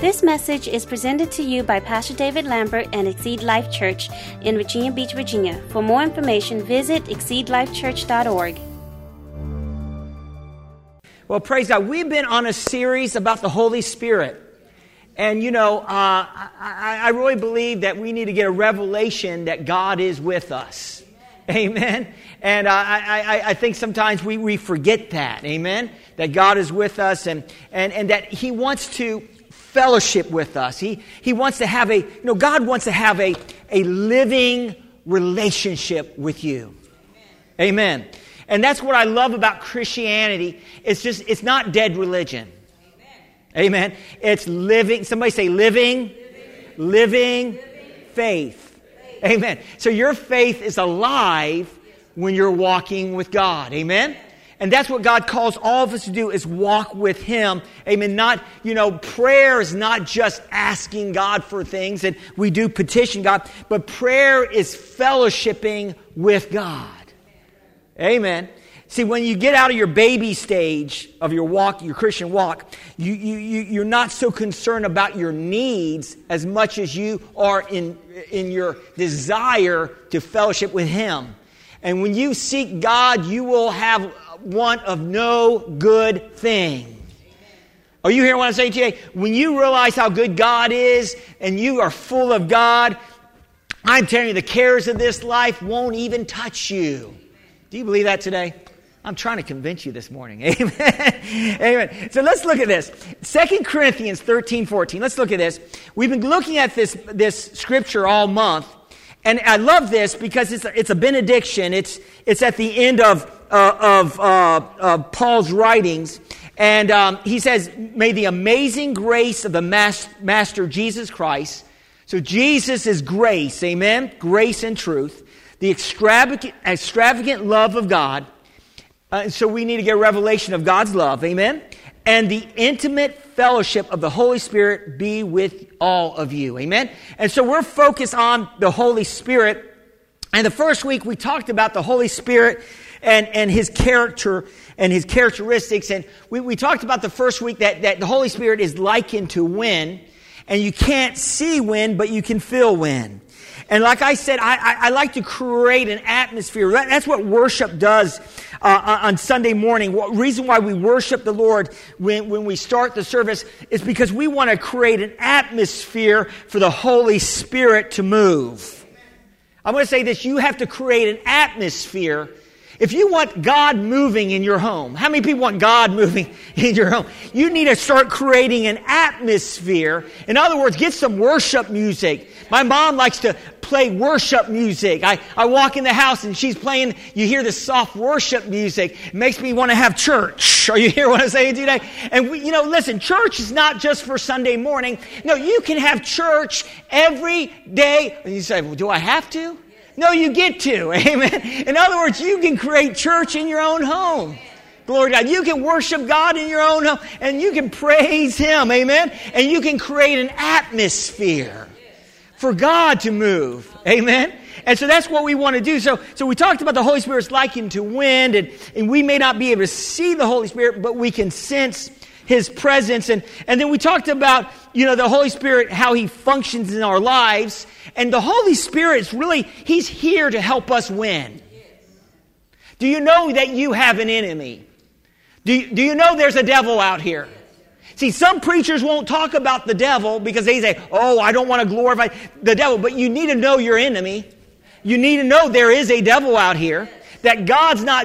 This message is presented to you by Pastor David Lambert and Exceed Life Church in Virginia Beach, Virginia. For more information, visit exceedlifechurch.org. Well, praise God. We've been on a series about the Holy Spirit. And, you know, uh, I, I, really believe that we need to get a revelation that God is with us. Amen. And I, I, I think sometimes we, we forget that. Amen. That God is with us and, and, and that He wants to fellowship with us. He, he wants to have a, you know, God wants to have a, a living relationship with you. Amen. Amen. And that's what I love about Christianity. It's just, it's not dead religion. Amen. Amen. It's living, somebody say living, living, living, living faith. faith. Amen. So your faith is alive when you're walking with God. Amen. And that's what God calls all of us to do is walk with Him. Amen. Not, you know, prayer is not just asking God for things and we do petition God, but prayer is fellowshipping with God. Amen. See, when you get out of your baby stage of your walk, your Christian walk, you, you, you, you're not so concerned about your needs as much as you are in, in your desire to fellowship with Him. And when you seek God, you will have want of no good thing. Are you hearing what I'm saying to you? When you realize how good God is and you are full of God, I'm telling you, the cares of this life won't even touch you. Do you believe that today? I'm trying to convince you this morning. Amen. Amen. So let's look at this. Second Corinthians 13, 14. Let's look at this. We've been looking at this, this scripture all month. And I love this because it's a, it's a benediction. It's, it's at the end of, uh, of uh, Paul's writings. And um, he says, May the amazing grace of the mas- Master Jesus Christ. So Jesus is grace, amen? Grace and truth. The extravagant, extravagant love of God. Uh, so we need to get a revelation of God's love, amen? And the intimate fellowship of the Holy Spirit be with all of you, amen? And so we're focused on the Holy Spirit. And the first week we talked about the Holy Spirit and, and his character and his characteristics. And we, we talked about the first week that, that the Holy Spirit is likened to wind. And you can't see wind, but you can feel wind. And like I said, I, I, I like to create an atmosphere. That, that's what worship does uh, on Sunday morning. Reason why we worship the Lord when, when we start the service is because we want to create an atmosphere for the Holy Spirit to move. I'm going to say this you have to create an atmosphere if you want God moving in your home, how many people want God moving in your home? You need to start creating an atmosphere. In other words, get some worship music. My mom likes to play worship music. I, I walk in the house and she's playing, you hear the soft worship music. It makes me want to have church. Are you hear what I'm saying today? And we, you know, listen, church is not just for Sunday morning. No, you can have church every day. And you say, well, do I have to? No, you get to. Amen. In other words, you can create church in your own home. Glory to God. You can worship God in your own home and you can praise Him. Amen. And you can create an atmosphere for God to move. Amen. And so that's what we want to do. So, so we talked about the Holy Spirit's likened to wind, and, and we may not be able to see the Holy Spirit, but we can sense His presence. And, and then we talked about, you know, the Holy Spirit, how He functions in our lives. And the Holy Spirit is really, He's here to help us win. Do you know that you have an enemy? Do you, do you know there's a devil out here? See, some preachers won't talk about the devil because they say, oh, I don't want to glorify the devil. But you need to know your enemy. You need to know there is a devil out here. That God's not,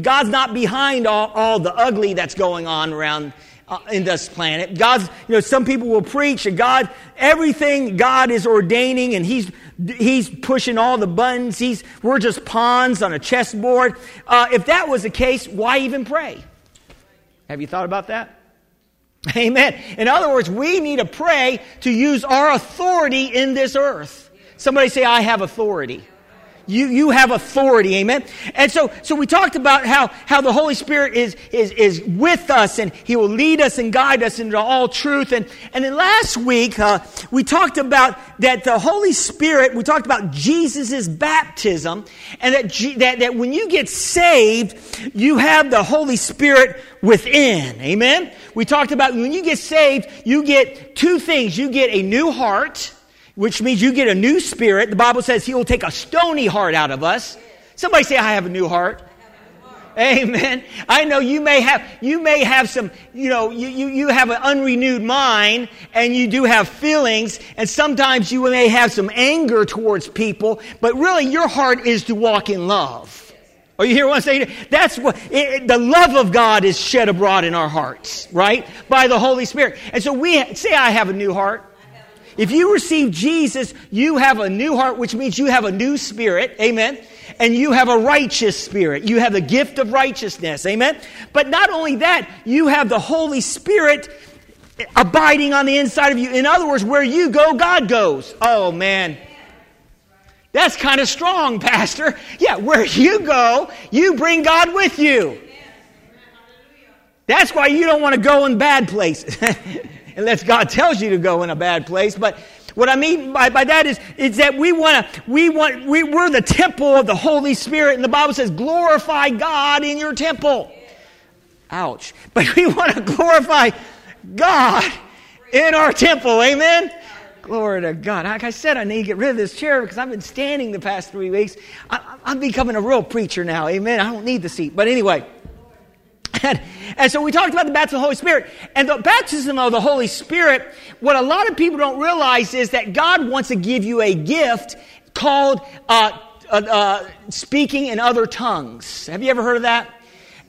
God's not behind all, all the ugly that's going on around uh, in this planet. God's, you know, some people will preach that God, everything God is ordaining and He's, He's pushing all the buttons. He's, we're just pawns on a chessboard. Uh, if that was the case, why even pray? Have you thought about that? Amen. In other words, we need to pray to use our authority in this earth. Somebody say, I have authority. You, you have authority, amen? And so, so we talked about how, how the Holy Spirit is, is, is with us and He will lead us and guide us into all truth. And, and then last week, uh, we talked about that the Holy Spirit, we talked about Jesus' baptism and that, G, that, that when you get saved, you have the Holy Spirit within, amen? We talked about when you get saved, you get two things. You get a new heart, which means you get a new spirit. The Bible says he will take a stony heart out of us. Somebody say, I have a new heart. Amen. I know you may have, you may have some, you know, you, you, you have an unrenewed mind and you do have feelings and sometimes you may have some anger towards people, but really your heart is to walk in love. Are you hear what I'm saying? That's what, it, the love of God is shed abroad in our hearts, right? By the Holy Spirit. And so we say, I have a new heart. If you receive Jesus, you have a new heart, which means you have a new spirit. Amen. And you have a righteous spirit. You have the gift of righteousness. Amen. But not only that, you have the Holy Spirit abiding on the inside of you. In other words, where you go, God goes. Oh, man. That's kind of strong, Pastor. Yeah, where you go, you bring God with you. That's why you don't want to go in bad places. unless God tells you to go in a bad place. But what I mean by, by that is, is that we want to, we want, we, we're the temple of the Holy Spirit, and the Bible says, glorify God in your temple. Ouch. But we want to glorify God in our temple. Amen? Glory to God. Like I said, I need to get rid of this chair because I've been standing the past three weeks. I, I'm becoming a real preacher now. Amen. I don't need the seat. But anyway. And, and, so we talked about the baptism of the Holy Spirit. And the baptism of the Holy Spirit, what a lot of people don't realize is that God wants to give you a gift called uh, uh, uh, speaking in other tongues. Have you ever heard of that?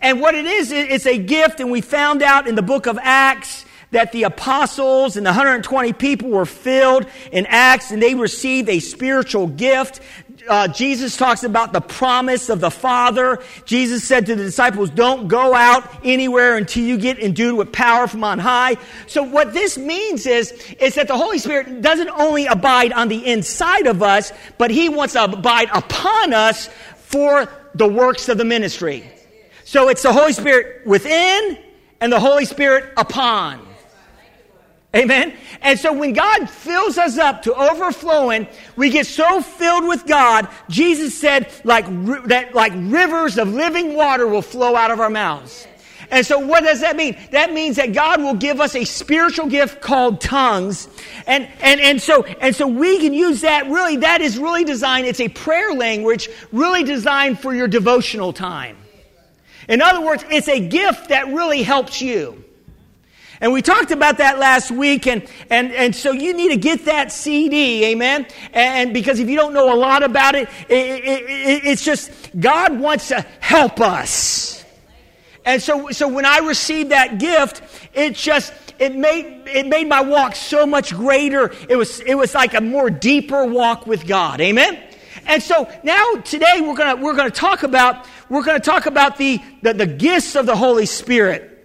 And what it is, it's a gift, and we found out in the book of Acts that the apostles and the 120 people were filled in Acts and they received a spiritual gift uh, Jesus talks about the promise of the Father. Jesus said to the disciples, don't go out anywhere until you get endued with power from on high. So what this means is, is that the Holy Spirit doesn't only abide on the inside of us, but He wants to abide upon us for the works of the ministry. So it's the Holy Spirit within and the Holy Spirit upon. Amen. And so when God fills us up to overflowing, we get so filled with God, Jesus said, like, that, like rivers of living water will flow out of our mouths. And so what does that mean? That means that God will give us a spiritual gift called tongues. And, and, and so, and so we can use that really, that is really designed, it's a prayer language really designed for your devotional time. In other words, it's a gift that really helps you. And we talked about that last week, and, and, and so you need to get that CD, amen? And because if you don't know a lot about it, it, it, it it's just God wants to help us. And so, so when I received that gift, it just, it made, it made my walk so much greater. It was, it was like a more deeper walk with God, amen? And so now today we're gonna, we're gonna talk about, we're gonna talk about the, the, the gifts of the Holy Spirit.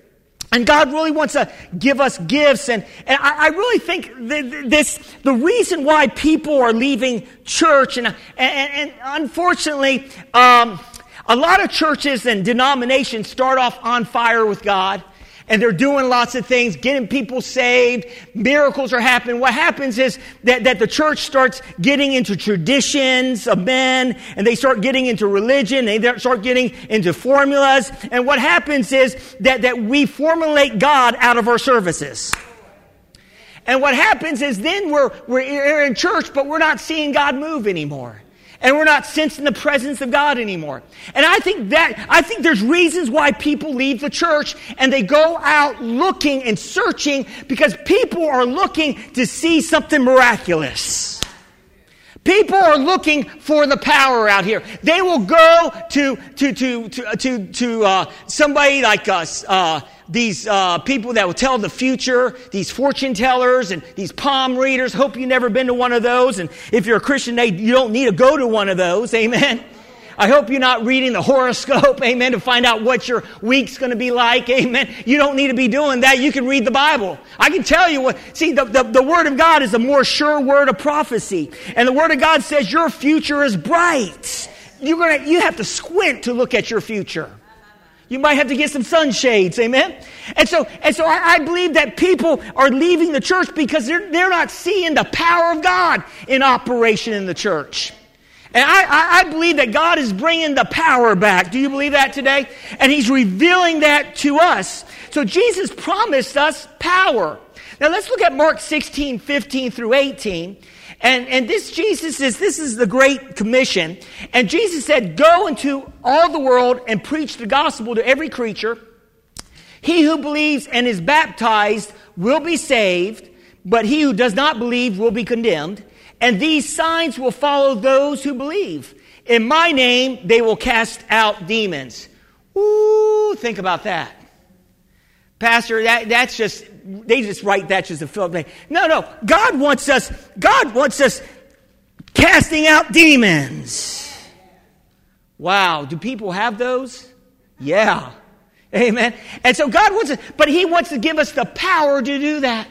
And God really wants to give us gifts. And, and I, I really think this, the reason why people are leaving church, and, and, and unfortunately, um, a lot of churches and denominations start off on fire with God and they're doing lots of things, getting people saved, miracles are happening. What happens is that, that the church starts getting into traditions of men, and they start getting into religion, they start getting into formulas, and what happens is that, that we formulate God out of our services. And what happens is then we're, we're in church, but we're not seeing God move anymore and we're not sensing the presence of God anymore. And I think that, I think there's reasons why people leave the church and they go out looking and searching because people are looking to see something miraculous. People are looking for the power out here. They will go to to to to to, to uh, somebody like us, uh, these uh, people that will tell the future, these fortune tellers and these palm readers. Hope you've never been to one of those. And if you're a Christian, they, you don't need to go to one of those. Amen. I hope you're not reading the horoscope, amen, to find out what your week's going to be like, amen. You don't need to be doing that. You can read the Bible. I can tell you what, see, the, the, the Word of God is a more sure word of prophecy. And the Word of God says your future is bright. You're gonna, you have to squint to look at your future. You might have to get some sunshades, amen? And so, and so I, I, believe that people are leaving the church because they're, they're not seeing the power of God in operation in the church. And I, I, I believe that God is bringing the power back. Do you believe that today? And He's revealing that to us. So Jesus promised us power. Now let's look at Mark 16, 15 through 18. And, and this Jesus is, this is the Great Commission. And Jesus said, Go into all the world and preach the gospel to every creature. He who believes and is baptized will be saved, but he who does not believe will be condemned. And these signs will follow those who believe. In my name, they will cast out demons. Ooh, think about that. Pastor, that, that's just, they just write that just a fill No, no. God wants us, God wants us casting out demons. Wow. Do people have those? Yeah. Amen. And so God wants us, but He wants to give us the power to do that.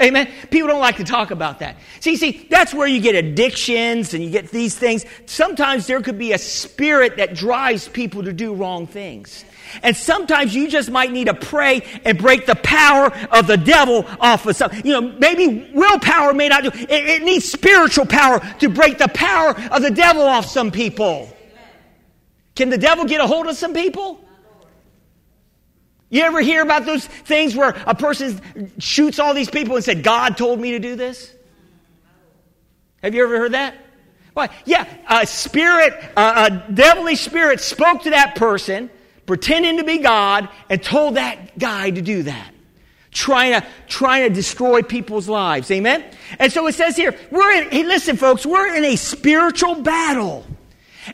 Amen. People don't like to talk about that. See, see, that's where you get addictions and you get these things. Sometimes there could be a spirit that drives people to do wrong things. And sometimes you just might need to pray and break the power of the devil off of some. You know, maybe willpower may not do. It, it needs spiritual power to break the power of the devil off some people. Can the devil get a hold of some people? You ever hear about those things where a person shoots all these people and said, God told me to do this? Have you ever heard that? Why? Yeah, a spirit, a, a devilish spirit spoke to that person, pretending to be God, and told that guy to do that. Trying to, trying to destroy people's lives. Amen? And so it says here, we're in, hey, listen folks, we're in a spiritual battle.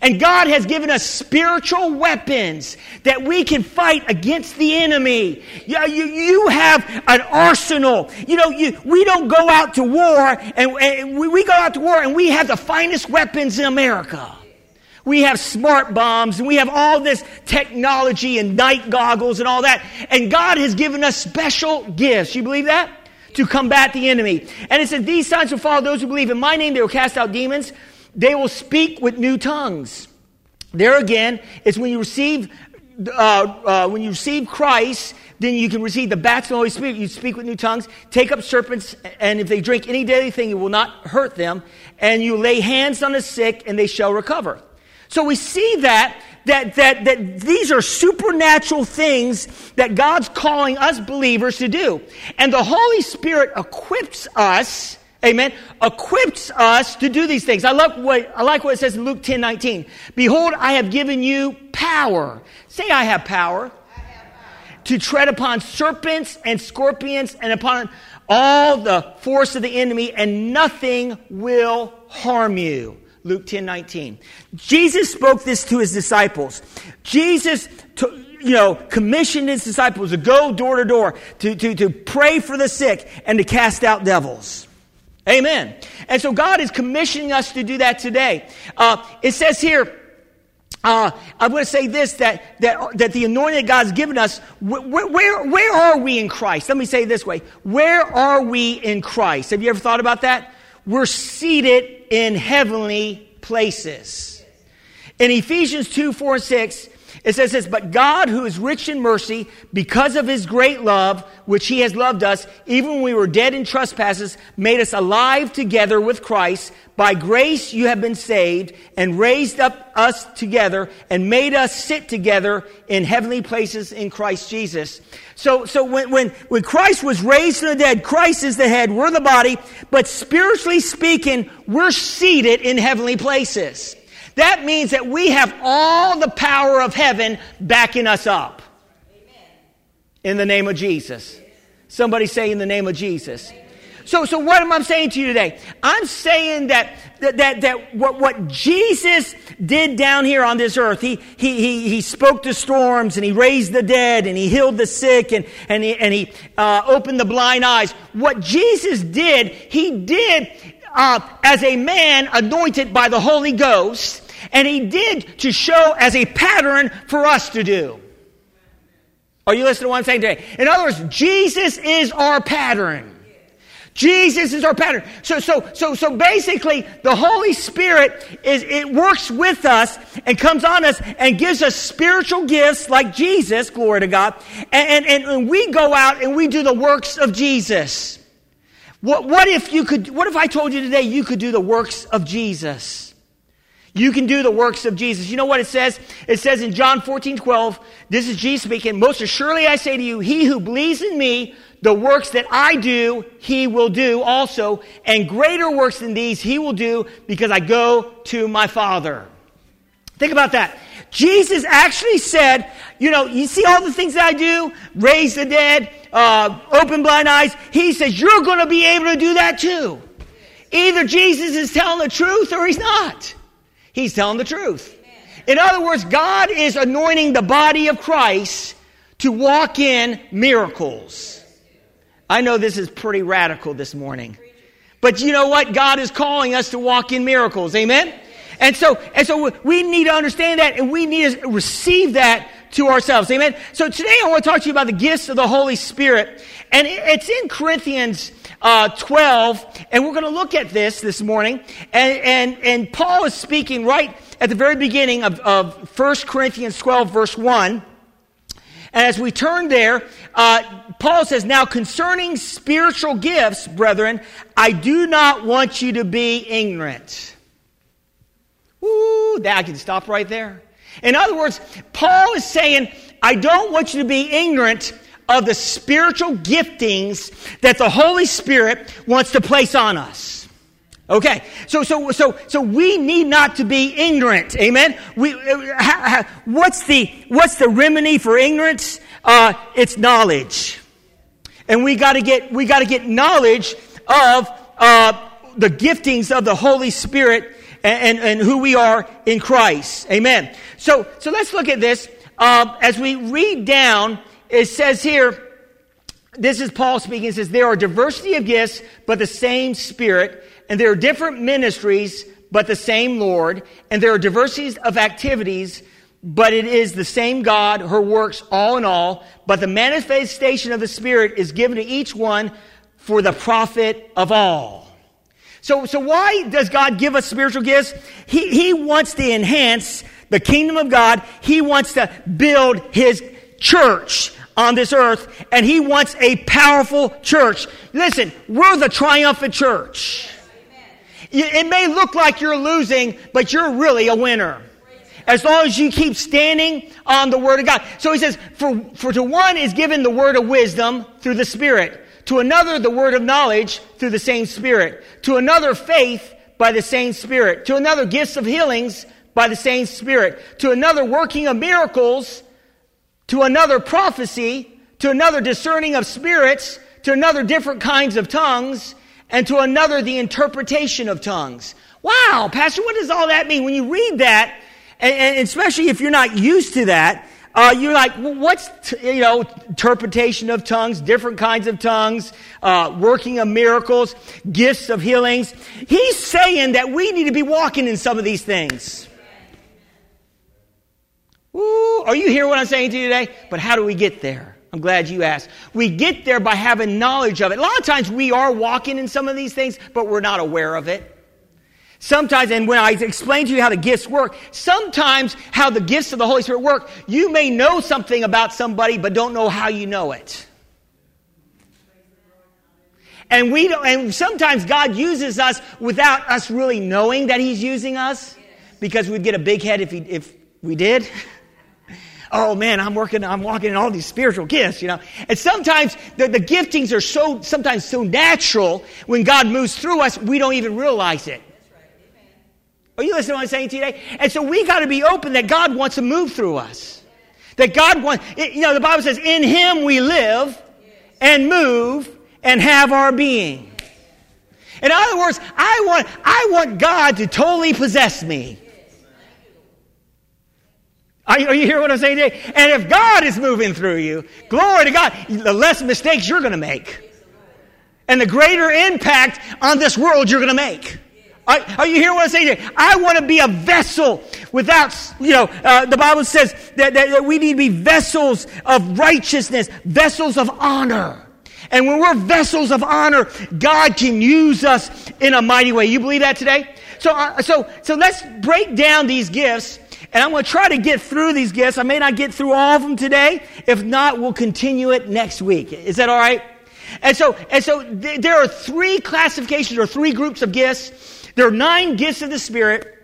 And God has given us spiritual weapons that we can fight against the enemy. You, you, you have an arsenal. You know, you, we don't go out to war and, and we, we go out to war and we have the finest weapons in America. We have smart bombs and we have all this technology and night goggles and all that. And God has given us special gifts. You believe that? To combat the enemy. And it said, These signs will follow those who believe in my name. They will cast out demons. They will speak with new tongues. There again, it's when you receive uh, uh, when you receive Christ, then you can receive the baptism of the Holy Spirit. You speak with new tongues, take up serpents, and if they drink any deadly thing, it will not hurt them. And you lay hands on the sick, and they shall recover. So we see that that that that these are supernatural things that God's calling us believers to do, and the Holy Spirit equips us amen, equips us to do these things. I like what, I like what it says in Luke 10 19. Behold, I have given you power. Say, I have power. I have power. To tread upon serpents and scorpions and upon all the force of the enemy, and nothing will harm you. Luke 10 19. Jesus spoke this to his disciples. Jesus, to, you know, commissioned his disciples to go door to door, to, to, to pray for the sick, and to cast out devils. Amen. And so God is commissioning us to do that today. Uh, it says here, uh, I want to say this that, that, that the anointing God's given us, where, where, where are we in Christ? Let me say it this way Where are we in Christ? Have you ever thought about that? We're seated in heavenly places. In Ephesians 2 4 and 6, it says this, but God, who is rich in mercy, because of his great love, which he has loved us, even when we were dead in trespasses, made us alive together with Christ. By grace you have been saved, and raised up us together, and made us sit together in heavenly places in Christ Jesus. So, so when, when, when Christ was raised from the dead, Christ is the head, we're the body, but spiritually speaking, we're seated in heavenly places. That means that we have all the power of heaven backing us up. Amen. In the name of Jesus. Somebody say in the name of Jesus. So, so what am I saying to you today? I'm saying that, that, that, that what, what Jesus did down here on this earth, he, he, he, he spoke to storms and he raised the dead and he healed the sick and, and he, and he uh, opened the blind eyes. What Jesus did, he did uh, as a man anointed by the Holy Ghost And he did to show as a pattern for us to do. Are you listening to what I'm saying today? In other words, Jesus is our pattern. Jesus is our pattern. So, so, so, so basically, the Holy Spirit is, it works with us and comes on us and gives us spiritual gifts like Jesus, glory to God. And, and, and we go out and we do the works of Jesus. What, what if you could, what if I told you today you could do the works of Jesus? You can do the works of Jesus. You know what it says? It says in John 14, 12, this is Jesus speaking, most assuredly I say to you, he who believes in me, the works that I do, he will do also, and greater works than these he will do because I go to my Father. Think about that. Jesus actually said, you know, you see all the things that I do, raise the dead, uh, open blind eyes. He says, you're going to be able to do that too. Either Jesus is telling the truth or he's not. He's telling the truth. In other words, God is anointing the body of Christ to walk in miracles. I know this is pretty radical this morning. But you know what? God is calling us to walk in miracles. Amen? And so, and so we need to understand that and we need to receive that to ourselves. Amen? So today I want to talk to you about the gifts of the Holy Spirit. And it's in Corinthians uh, 12, and we're going to look at this this morning. And, and, and Paul is speaking right at the very beginning of, of 1 Corinthians 12, verse 1. And as we turn there, uh, Paul says, Now concerning spiritual gifts, brethren, I do not want you to be ignorant. Woo, that I can stop right there. In other words, Paul is saying, I don't want you to be ignorant of the spiritual giftings that the Holy Spirit wants to place on us. Okay, so so so so we need not to be ignorant. Amen. We uh, what's the what's the remedy for ignorance? Uh, it's knowledge, and we got to get we got to get knowledge of uh, the giftings of the Holy Spirit and, and, and, who we are in Christ. Amen. So so let's look at this uh, as we read down. It says here. This is Paul speaking. It says, There are diversity of gifts, but the same Spirit and there are different ministries, but the same Lord, and there are diversities of activities, but it is the same God who works all in all, but the manifestation of the Spirit is given to each one for the profit of all. So, so why does God give us spiritual gifts? He, he wants to enhance the kingdom of God. He wants to build his church on this earth, and he wants a powerful church. Listen, we're the triumphant church. It may look like you're losing, but you're really a winner. As long as you keep standing on the Word of God. So he says, for, for to one is given the word of wisdom through the Spirit. To another, the word of knowledge through the same Spirit. To another, faith by the same Spirit. To another, gifts of healings by the same Spirit. To another, working of miracles. To another, prophecy. To another, discerning of spirits. To another, different kinds of tongues and to another the interpretation of tongues. Wow, Pastor, what does all that mean? When you read that, and, especially if you're not used to that, uh, you're like, well, what's, t- you know, interpretation of tongues, different kinds of tongues, uh, working of miracles, gifts of healings. He's saying that we need to be walking in some of these things. Ooh, are you hearing what I'm saying to you today? But how do we get there? I'm glad you asked. We get there by having knowledge of it. A lot of times we are walking in some of these things, but we're not aware of it. Sometimes, and when I explain to you how the gifts work, sometimes how the gifts of the Holy Spirit work, you may know something about somebody, but don't know how you know it. And we don't, and sometimes God uses us without us really knowing that He's using us, because we'd get a big head if, he, if we did. oh man, I'm working, I'm walking in all these spiritual gifts, you know. And sometimes the, the giftings are so, sometimes so natural when God moves through us, we don't even realize it. Are you listening to what I'm saying today? And so we got to be open that God wants to move through us. That God wants, you know, the Bible says, in Him we live and move and have our being. In other words, I want, I want God to totally possess me. Are you, are you hearing what I'm saying today? And if God is moving through you, glory to God, the less mistakes you're going to make. And the greater impact on this world you're going to make. Are, are, you hearing what I'm saying? I want to be a vessel without, you know, uh, the Bible says that, that, that we need to be vessels of righteousness, vessels of honor. And when we're vessels of honor, God can use us in a mighty way. You believe that today? So, uh, so, so let's break down these gifts. And I'm going to try to get through these gifts. I may not get through all of them today. If not, we'll continue it next week. Is that all right? And so, and so th- there are three classifications or three groups of gifts. There are nine gifts of the Spirit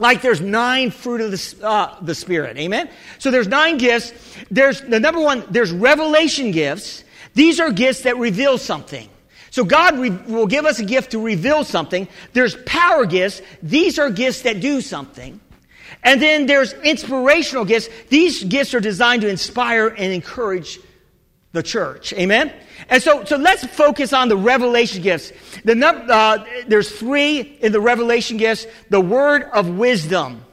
like there's nine fruit of the, uh, the Spirit. Amen? So there's nine gifts. There's the number one, there's revelation gifts. These are gifts that reveal something. So God re- will give us a gift to reveal something. There's power gifts. These are gifts that do something. And then there's inspirational gifts. These gifts are designed to inspire and encourage the church. Amen? And so, so let's focus on the revelation gifts. The num- uh, there's three in the revelation gifts. The word of wisdom,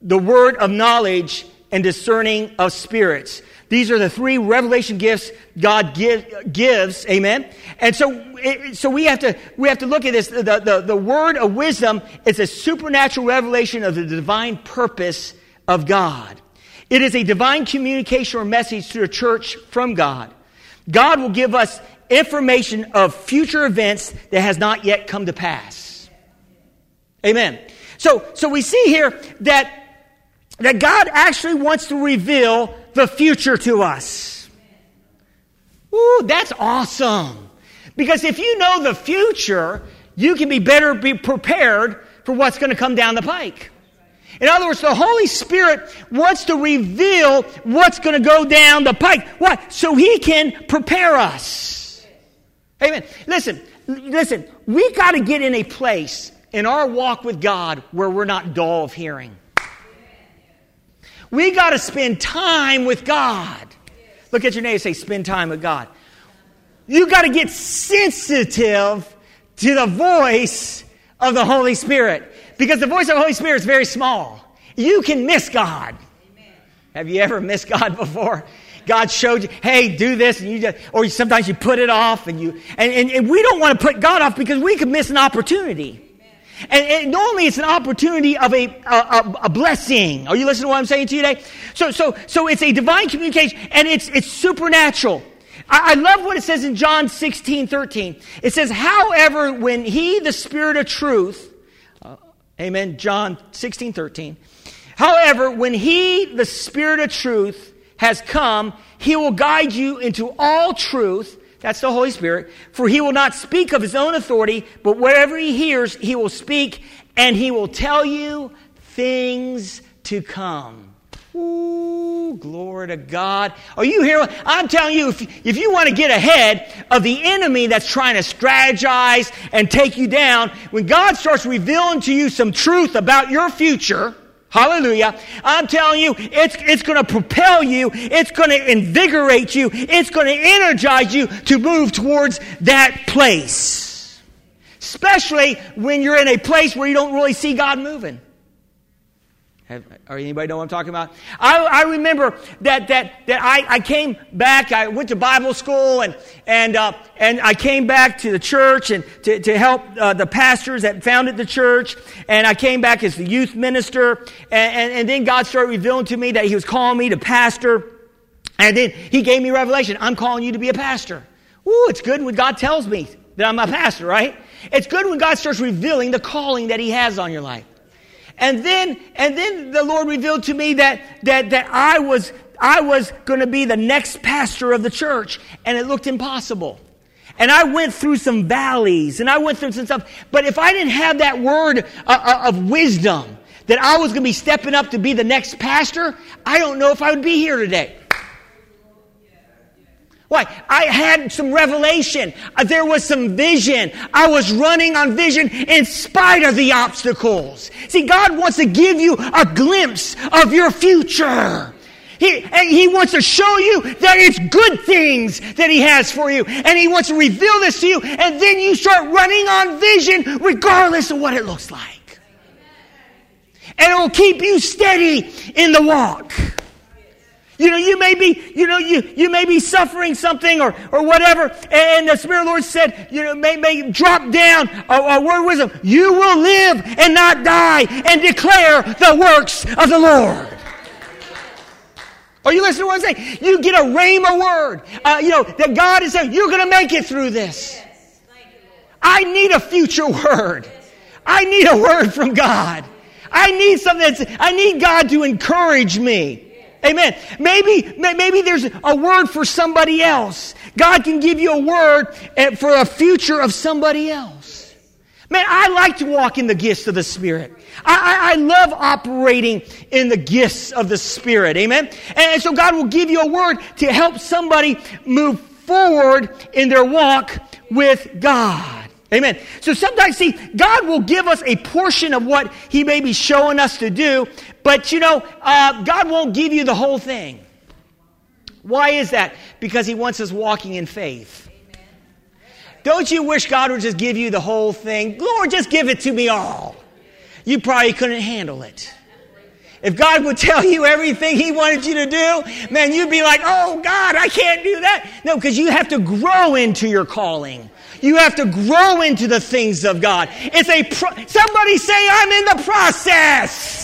the word of knowledge, and discerning of spirits. These are the three revelation gifts God give, gives. Amen. And so, so we have to we have to look at this. The, the, the word of wisdom is a supernatural revelation of the divine purpose of God. It is a divine communication or message to the church from God. God will give us information of future events that has not yet come to pass. Amen. So, so we see here that that God actually wants to reveal the future to us. Ooh, that's awesome. Because if you know the future, you can be better be prepared for what's going to come down the pike. In other words, the Holy Spirit wants to reveal what's going to go down the pike. Why? So He can prepare us. Amen. Listen, listen, we got to get in a place in our walk with God where we're not dull of hearing. We got to spend time with God. Look at your neighbor say, spend time with God. You got to get sensitive to the voice of the Holy Spirit because the voice of the Holy Spirit is very small. You can miss God. Amen. Have you ever missed God before? God showed you, hey, do this, and you just, or sometimes you put it off, and you, and, and, and we don't want to put God off because we could miss an opportunity. And, and, normally it's an opportunity of a, a, a, blessing. Are you listening to what I'm saying to you today? So, so, so it's a divine communication and it's, it's supernatural. I, I love what it says in John 16, 13. It says, however, when he, the spirit of truth, amen, John 16, 13. However, when he, the spirit of truth, has come, he will guide you into all truth that's the Holy Spirit. For he will not speak of his own authority, but wherever he hears, he will speak, and he will tell you things to come. Ooh, glory to God. Are you here? I'm telling you, if, if you want to get ahead of the enemy that's trying to strategize and take you down, when God starts revealing to you some truth about your future, Hallelujah. I'm telling you, it's, it's going to propel you. It's going to invigorate you. It's going to energize you to move towards that place. Especially when you're in a place where you don't really see God moving. Have, or anybody know what I'm talking about? I, I remember that, that, that I, I came back, I went to Bible school, and, and, uh, and I came back to the church and to, to help uh, the pastors that founded the church. And I came back as the youth minister. And, and, and then God started revealing to me that He was calling me to pastor. And then He gave me revelation I'm calling you to be a pastor. Ooh, it's good when God tells me that I'm a pastor, right? It's good when God starts revealing the calling that He has on your life. And then, and then the Lord revealed to me that, that, that I was, I was going to be the next pastor of the church, and it looked impossible. And I went through some valleys, and I went through some stuff. But if I didn't have that word uh, uh, of wisdom, that I was going to be stepping up to be the next pastor, I don't know if I would be here today. Why? I had some revelation. Uh, there was some vision. I was running on vision in spite of the obstacles. See, God wants to give you a glimpse of your future. He, he wants to show you that it's good things that He has for you. And He wants to reveal this to you. And then you start running on vision regardless of what it looks like. And it will keep you steady in the walk. You know, you may be, you know, you, you may be suffering something or, or whatever, and the Spirit of the Lord said, you know, may, may drop down a, a word of wisdom. You will live and not die and declare the works of the Lord. Are you listening to what I'm saying? You get a rhema word, uh, you know, that God is saying, you're going to make it through this. I need a future word. I need a word from God. I need something that's, I need God to encourage me. Amen. Maybe, maybe there's a word for somebody else. God can give you a word eh, for a future of somebody else. Man, I like to walk in the gifts of the Spirit. I, I, I love operating in the gifts of the Spirit. Amen. And so God will give you a word to help somebody move forward in their walk with God. Amen. So sometimes, see, God will give us a portion of what He may be showing us to do, but you know, uh, God won't give you the whole thing. Why is that? Because He wants us walking in faith. Don't you wish God would just give you the whole thing? Lord, just give it to me all. You probably couldn't handle it. If God would tell you everything He wanted you to do, man, you'd be like, oh, God, I can't do that. No, because you have to grow into your calling. You have to grow into the things of God. It's a, pro- somebody say, I'm in the process.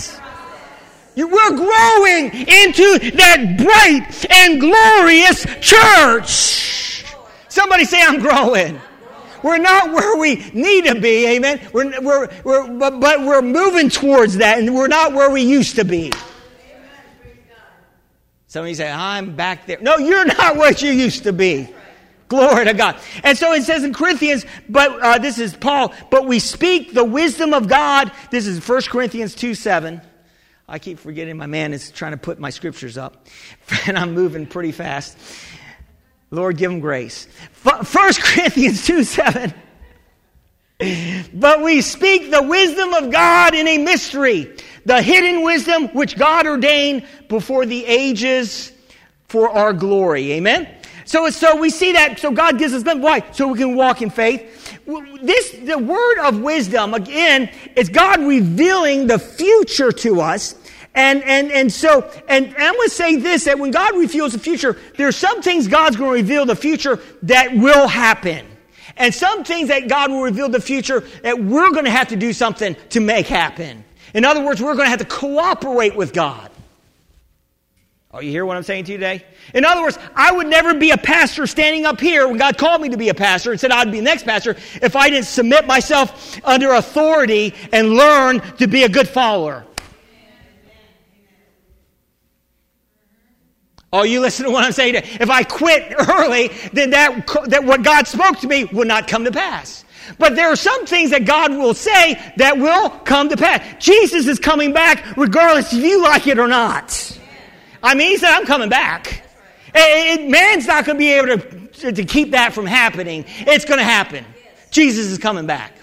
We're growing into that bright and glorious church. Somebody say, I'm growing. We're not where we need to be, amen. We're, we're, we're, but, but we're moving towards that, and we're not where we used to be. Somebody say, I'm back there. No, you're not what you used to be. Glory to God. And so it says in Corinthians, but uh, this is Paul, but we speak the wisdom of God. This is 1 Corinthians 2 7. I keep forgetting my man is trying to put my scriptures up, and I'm moving pretty fast. Lord, give him grace. 1 Corinthians 2 7. But we speak the wisdom of God in a mystery, the hidden wisdom which God ordained before the ages for our glory. Amen? So, so we see that, so God gives us them. Why? So we can walk in faith. This, the word of wisdom, again, is God revealing the future to us. And, and, and so, and, I'm going to say this, that when God reveals the future, there are some things God's going to reveal the future that will happen. And some things that God will reveal the future that we're going to have to do something to make happen. In other words, we're going to have to cooperate with God. Oh, you hear what I'm saying to you today? In other words, I would never be a pastor standing up here when God called me to be a pastor and said I'd be the next pastor if I didn't submit myself under authority and learn to be a good follower. Oh, you listen to what I'm saying? If I quit early, then that, that what God spoke to me would not come to pass. But there are some things that God will say that will come to pass. Jesus is coming back regardless if you like it or not. I mean, he said, I'm coming back. Man's not going to be able to, to keep that from happening. It's going to happen. Jesus is coming back.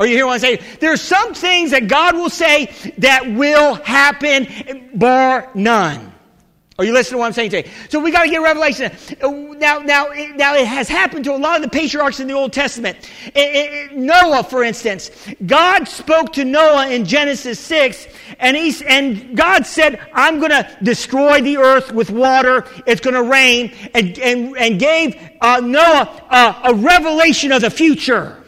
Are you hear what I'm saying? There are some things that God will say that will happen, bar none. Are you listening to what I'm saying today? So we got to get revelation. Now, now, now it has happened to a lot of the patriarchs in the Old Testament. It, it, Noah, for instance, God spoke to Noah in Genesis 6, and, he, and God said, I'm going to destroy the earth with water. It's going to rain, and, and, and gave uh, Noah uh, a revelation of the future.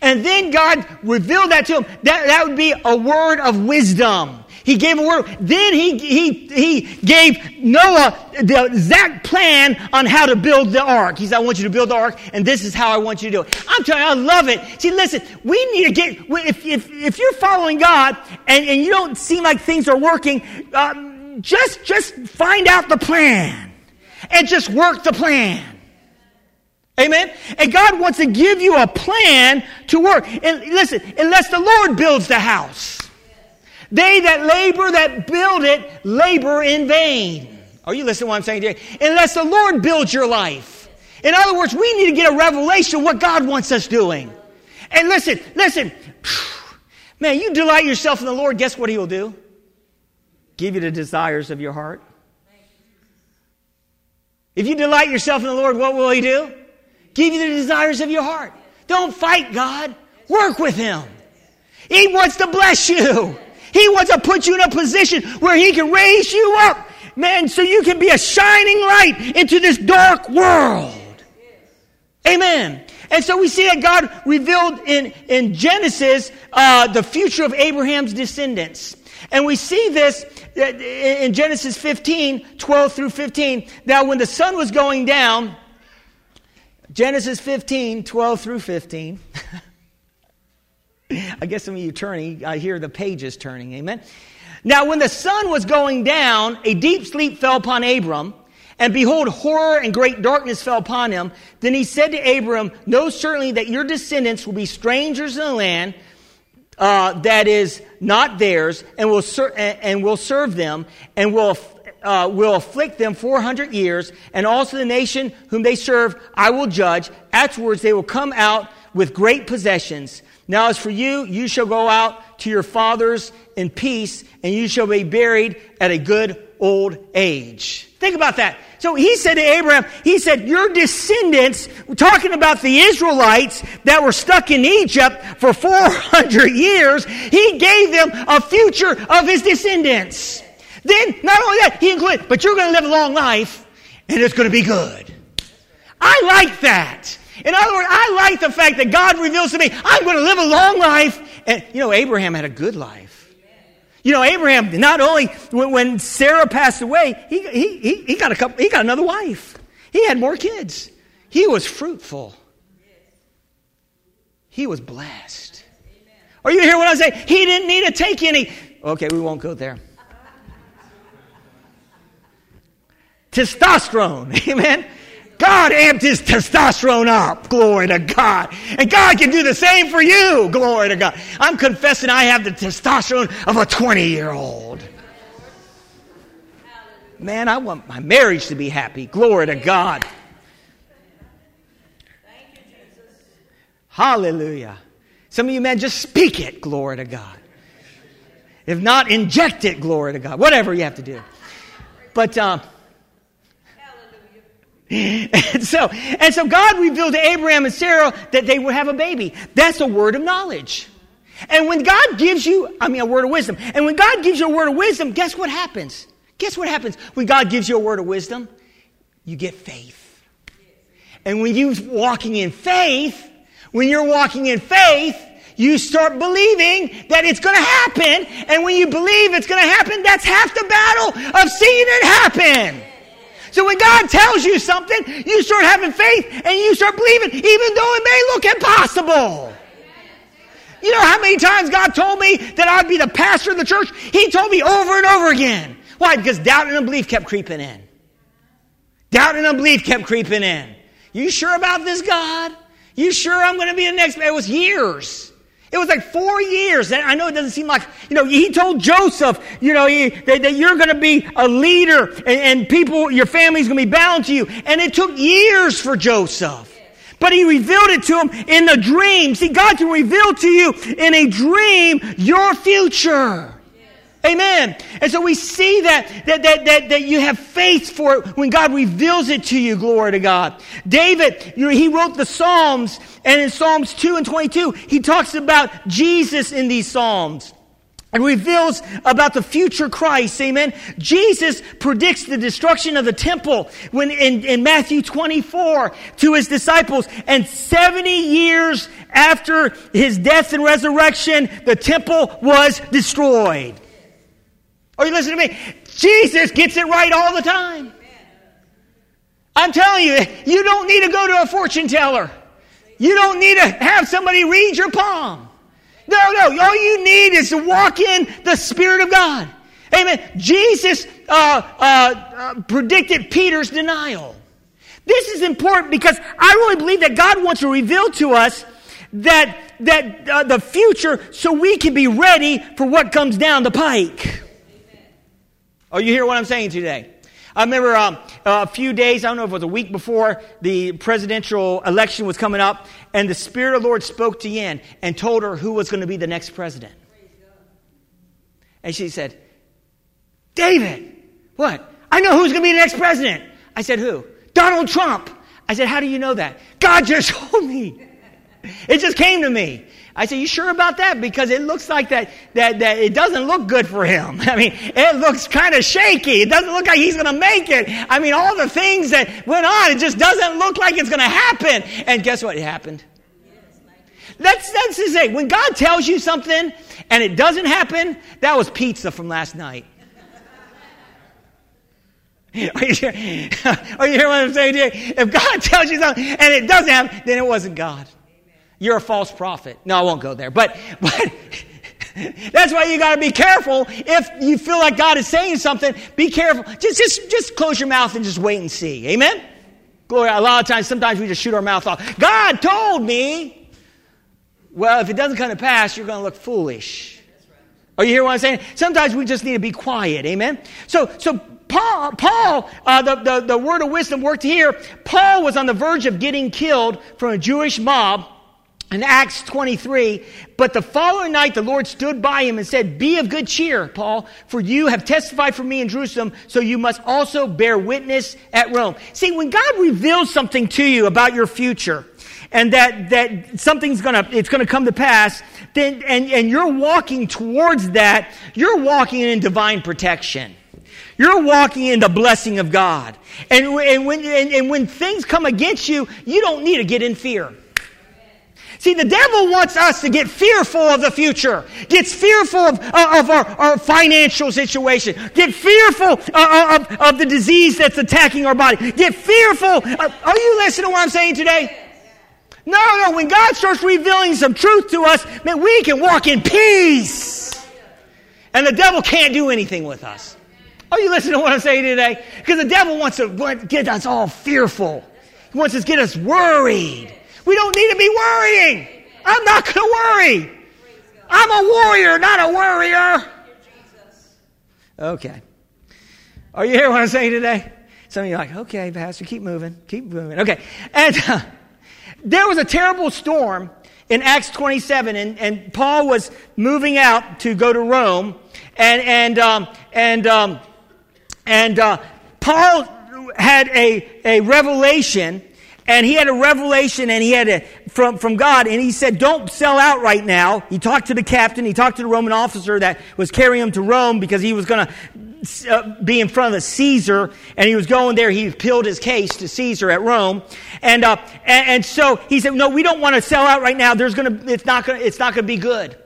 And then God revealed that to him. That, that would be a word of wisdom. He gave a word. Then he, he, he gave Noah the exact plan on how to build the ark. He said, I want you to build the ark, and this is how I want you to do it. I'm telling you, I love it. See, listen, we need to get, if, if, if you're following God and, and you don't seem like things are working, um, just, just find out the plan and just work the plan. Amen? And God wants to give you a plan to work. And listen, unless the Lord builds the house. They that labor, that build it, labor in vain. Are you listening to what I'm saying today? Unless the Lord builds your life. In other words, we need to get a revelation of what God wants us doing. And listen, listen. Man, you delight yourself in the Lord, guess what He will do? Give you the desires of your heart. If you delight yourself in the Lord, what will He do? Give you the desires of your heart. Don't fight God. Work with Him. He wants to bless you. He wants to put you in a position where He can raise you up man, so you can be a shining light into this dark world. Amen. And so we see that God revealed in, in Genesis uh, the future of Abraham's descendants. And we see this uh, in Genesis 15, 12 through 15. Now, when the sun was going down, Genesis 15, 12 through 15. I guess some of you turning, I hear the pages turning. Amen. Now, when the sun was going down, a deep sleep fell upon Abram. And behold, horror and great darkness fell upon him. Then he said to Abram, Know certainly that your descendants will be strangers in the land uh, that is not theirs, and will, ser- and will serve them, and will, uh, will afflict them 400 years. And also the nation whom they serve I will judge. Afterwards they will come out with great possessions. Now, as for you, you shall go out to your fathers in peace, and you shall be buried at a good old age. Think about that. So he said to Abraham, he said, Your descendants, talking about the Israelites that were stuck in Egypt for 400 years, he gave them a future of his descendants. Then, not only that, he included, but you're going to live a long life, and it's going to be good. I like that. In other words, I like the fact that God reveals to me, I'm going to live a long life. And, you know, Abraham had a good life. You know, Abraham, not only when Sarah passed away, he, he, he, he, got a couple, he got another wife. He had more kids. He was fruitful. He was blessed. Are you hear what I say? He didn't need to take any. Okay, we won't go there. Testosterone. Amen. God amped his testosterone up. Glory to God. And God can do the same for you. Glory to God. I'm confessing I have the testosterone of a 20 year old. Man, I want my marriage to be happy. Glory to God. Hallelujah. Some of you men just speak it. Glory to God. If not, inject it. Glory to God. Whatever you have to do. But, uh, and so, and so God revealed to Abraham and Sarah that they would have a baby. That's a word of knowledge. And when God gives you, I mean, a word of wisdom, and when God gives you a word of wisdom, guess what happens? Guess what happens when God gives you a word of wisdom? You get faith. And when you're walking in faith, when you're walking in faith, you start believing that it's going to happen. And when you believe it's going to happen, that's half the battle of seeing it happen. So when God tells you something, you start having faith and you start believing, even though it may look impossible. You know how many times God told me that I'd be the pastor of the church? He told me over and over again. Why? Because doubt and unbelief kept creeping in. Doubt and unbelief kept creeping in. You sure about this, God? You sure I'm going to be the next? It was years. It was like four years. And I know it doesn't seem like, you know, he told Joseph, you know, he, that, that, you're going to be a leader and, and people, your family's going to be bound to you. And it took years for Joseph. But he revealed it to him in a dream. See, God can reveal to you in a dream your future. Amen. And so we see that, that, that, that, that you have faith for it when God reveals it to you. Glory to God. David, you know, he wrote the Psalms, and in Psalms 2 and 22, he talks about Jesus in these Psalms and reveals about the future Christ. Amen. Jesus predicts the destruction of the temple when in, in Matthew 24 to his disciples. And 70 years after his death and resurrection, the temple was destroyed. Are you listening to me? Jesus gets it right all the time. I'm telling you, you don't need to go to a fortune teller. You don't need to have somebody read your palm. No, no. All you need is to walk in the Spirit of God. Amen. Jesus uh, uh, uh, predicted Peter's denial. This is important because I really believe that God wants to reveal to us that that uh, the future so we can be ready for what comes down the pike. Are you hear what I'm saying today? I remember um, a few days, I don't know if it was a week before the presidential election was coming up, and the Spirit of the Lord spoke to Yin and told her who was going to be the next president. And she said, David, what? I know who's going to be the next president. I said, who? Donald Trump. I said, how do you know that? God just told me. It just came to me. I said, You sure about that? Because it looks like that, that, that it doesn't look good for him. I mean, it looks kind of shaky. It doesn't look like he's going to make it. I mean, all the things that went on, it just doesn't look like it's going to happen. And guess what? It happened. That's, that's to say, when God tells you something and it doesn't happen, that was pizza from last night. Are you, are you hearing what I'm saying you? If God tells you something and it doesn't happen, then it wasn't God. You're a false prophet. No, I won't go there. But, but that's why you got to be careful. If you feel like God is saying something, be careful. Just, just, just close your mouth and just wait and see. Amen? Glory. A lot of times, sometimes we just shoot our mouth off. God told me. Well, if it doesn't come to pass, you're going to look foolish. Are you hear what I'm saying? Sometimes we just need to be quiet. Amen? So, so Paul, Paul uh, the, the, the word of wisdom worked here. Paul was on the verge of getting killed from a Jewish mob in Acts 23. But the following night, the Lord stood by him and said, Be of good cheer, Paul, for you have testified for me in Jerusalem, so you must also bear witness at Rome. See, when God reveals something to you about your future, and that, that something's gonna, it's gonna come to pass, then, and, and you're walking towards that, you're walking in divine protection. You're walking in the blessing of God. And, and, when, and, and when things come against you, you don't need to get in fear. See, the devil wants us to get fearful of the future, gets fearful of, uh, of our, our financial situation, get fearful of, of, of, the disease that's attacking our body, get fearful. are you listening to what I'm saying today? No, no, when God starts revealing some truth to us, man, we can walk in peace. And the devil can't do anything with us. Are you listening to what I'm saying today? Because the devil wants to get us all fearful. He wants to get us worried. We don't need to be worrying. I'm not going to worry. I'm a warrior, not a worrier. Okay. Are you hearing what I'm saying today? Some of you are like, okay, Pastor, keep moving, keep moving. Okay. And uh, there was a terrible storm in Acts 27, and, and Paul was moving out to go to Rome, and, and, um, and, um, and uh, Paul had a, a revelation, and he had a revelation, and he had a, from, from God, and he said, Don't sell out right now. He talked to the captain, he talked to the Roman officer that was carrying him to Rome because he was going to uh, be in front of Caesar, and he was going there. He appealed his case to Caesar at Rome, and uh, and, and, so he said, "No, we don't want to sell out right now. There's going to, it's not going to, it's not going to be good."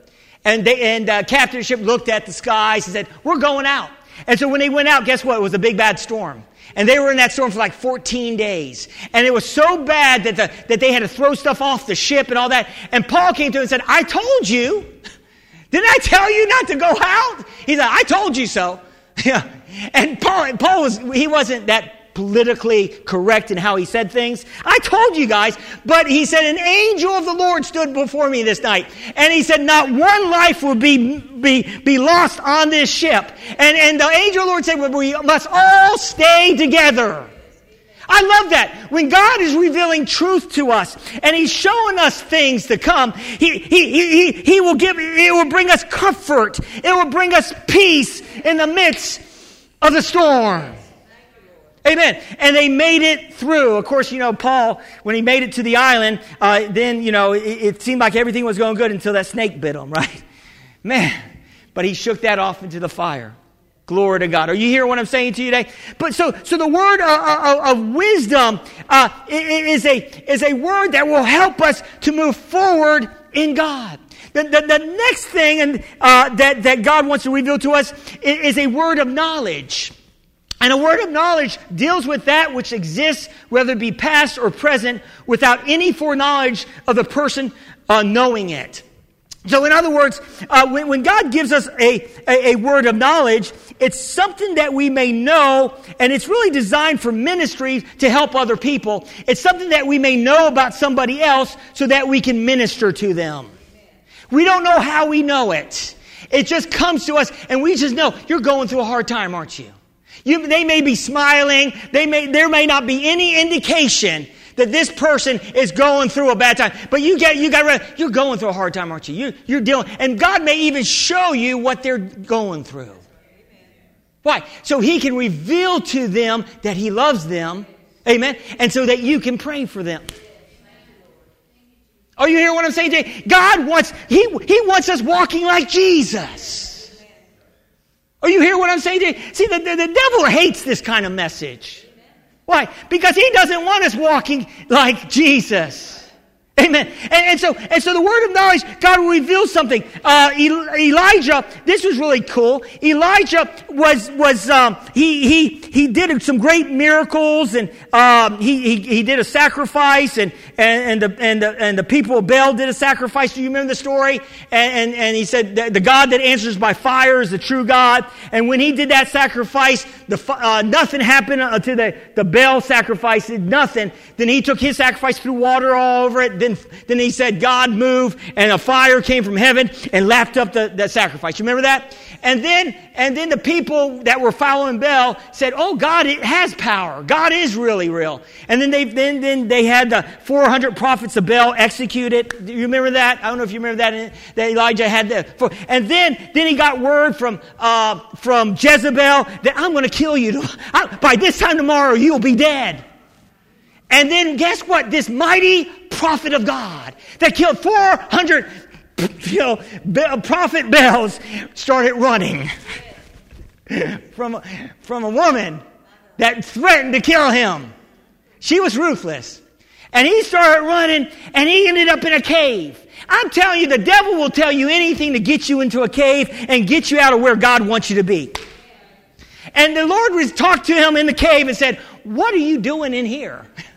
And they, and uh, captain ship looked at the skies and said, "We're going out." And so when they went out, guess what? It was a big bad storm. And they were in that storm for like 14 days. And it was so bad that, the, that they had to throw stuff off the ship and all that. And Paul came to him and said, I told you. Didn't I tell you not to go out? He said, I told you so. Yeah. And Paul, Paul was, he wasn't that politically correct in how he said things. I told you guys, but he said, an angel of the Lord stood before me this night. And he said, not one life will be, be, be lost on this ship. And, and the angel of the Lord said, well, we must all stay together. I love that. When God is revealing truth to us and He's showing us things to come, He, he, he, he will give, it will bring us comfort. It will bring us peace in the midst of the storm. Amen. And they made it through. Of course, you know, Paul, when he made it to the island, uh, then, you know, it, it, seemed like everything was going good until that snake bit him, right? Man. But he shook that off into the fire. Glory to God. Are you hearing what I'm saying to you today? But so, so the word of, uh, of, uh, of wisdom uh, is, a, is a word that will help us to move forward in God. The, the, the next thing and, uh, that, that God wants to reveal to us is, is a word of knowledge. And a word of knowledge deals with that which exists, whether it be past or present, without any foreknowledge of the person uh, knowing it. So, in other words, uh, when, when, God gives us a, a, a, word of knowledge, it's something that we may know, and it's really designed for ministry to help other people. It's something that we may know about somebody else so that we can minister to them. We don't know how we know it. It just comes to us, and we just know you're going through a hard time, aren't you? You, they may be smiling. They may, there may not be any indication that this person is going through a bad time. But you get, you got, you're going through a hard time, aren't you? you? You're dealing, and God may even show you what they're going through. Why? So He can reveal to them that He loves them. Amen. And so that you can pray for them. Are you hearing what I'm saying today? God wants, He, he wants us walking like Jesus. Are you hearing what I'm saying? See, the, the, the devil hates this kind of message. Why? Because he doesn't want us walking like Jesus. Amen. And, and, so, and so the word of knowledge, God reveals something. Uh, Elijah, this was really cool. Elijah was, was, um, he, he, he did some great miracles and, um, he, he, he did a sacrifice and, and, and the, and the, and the people of Baal did a sacrifice. Do you remember the story? And, and, and he said, the, God that answers by fire is the true God. And when he did that sacrifice, the, uh, nothing happened to the, the Baal sacrifice, nothing. Then he took his sacrifice, threw water all over it then, then he said, God move, and a fire came from heaven and lapped up the, the sacrifice. You remember that? And then, and then the people that were following Baal said, "Oh, God, it has power. God is really real." And then they, then, then they had the 400 prophets of Baal executed. Do you remember that? I don't know if you remember that. That Elijah had the, and then, then he got word from, uh, from Jezebel that I'm going to kill you. By this time tomorrow, you'll be dead. And then guess what? This mighty prophet of God that killed 400 you know, prophet bells started running from, from a woman that threatened to kill him. She was ruthless. And he started running and he ended up in a cave. I'm telling you, the devil will tell you anything to get you into a cave and get you out of where God wants you to be. And the Lord talked to him in the cave and said, What are you doing in here?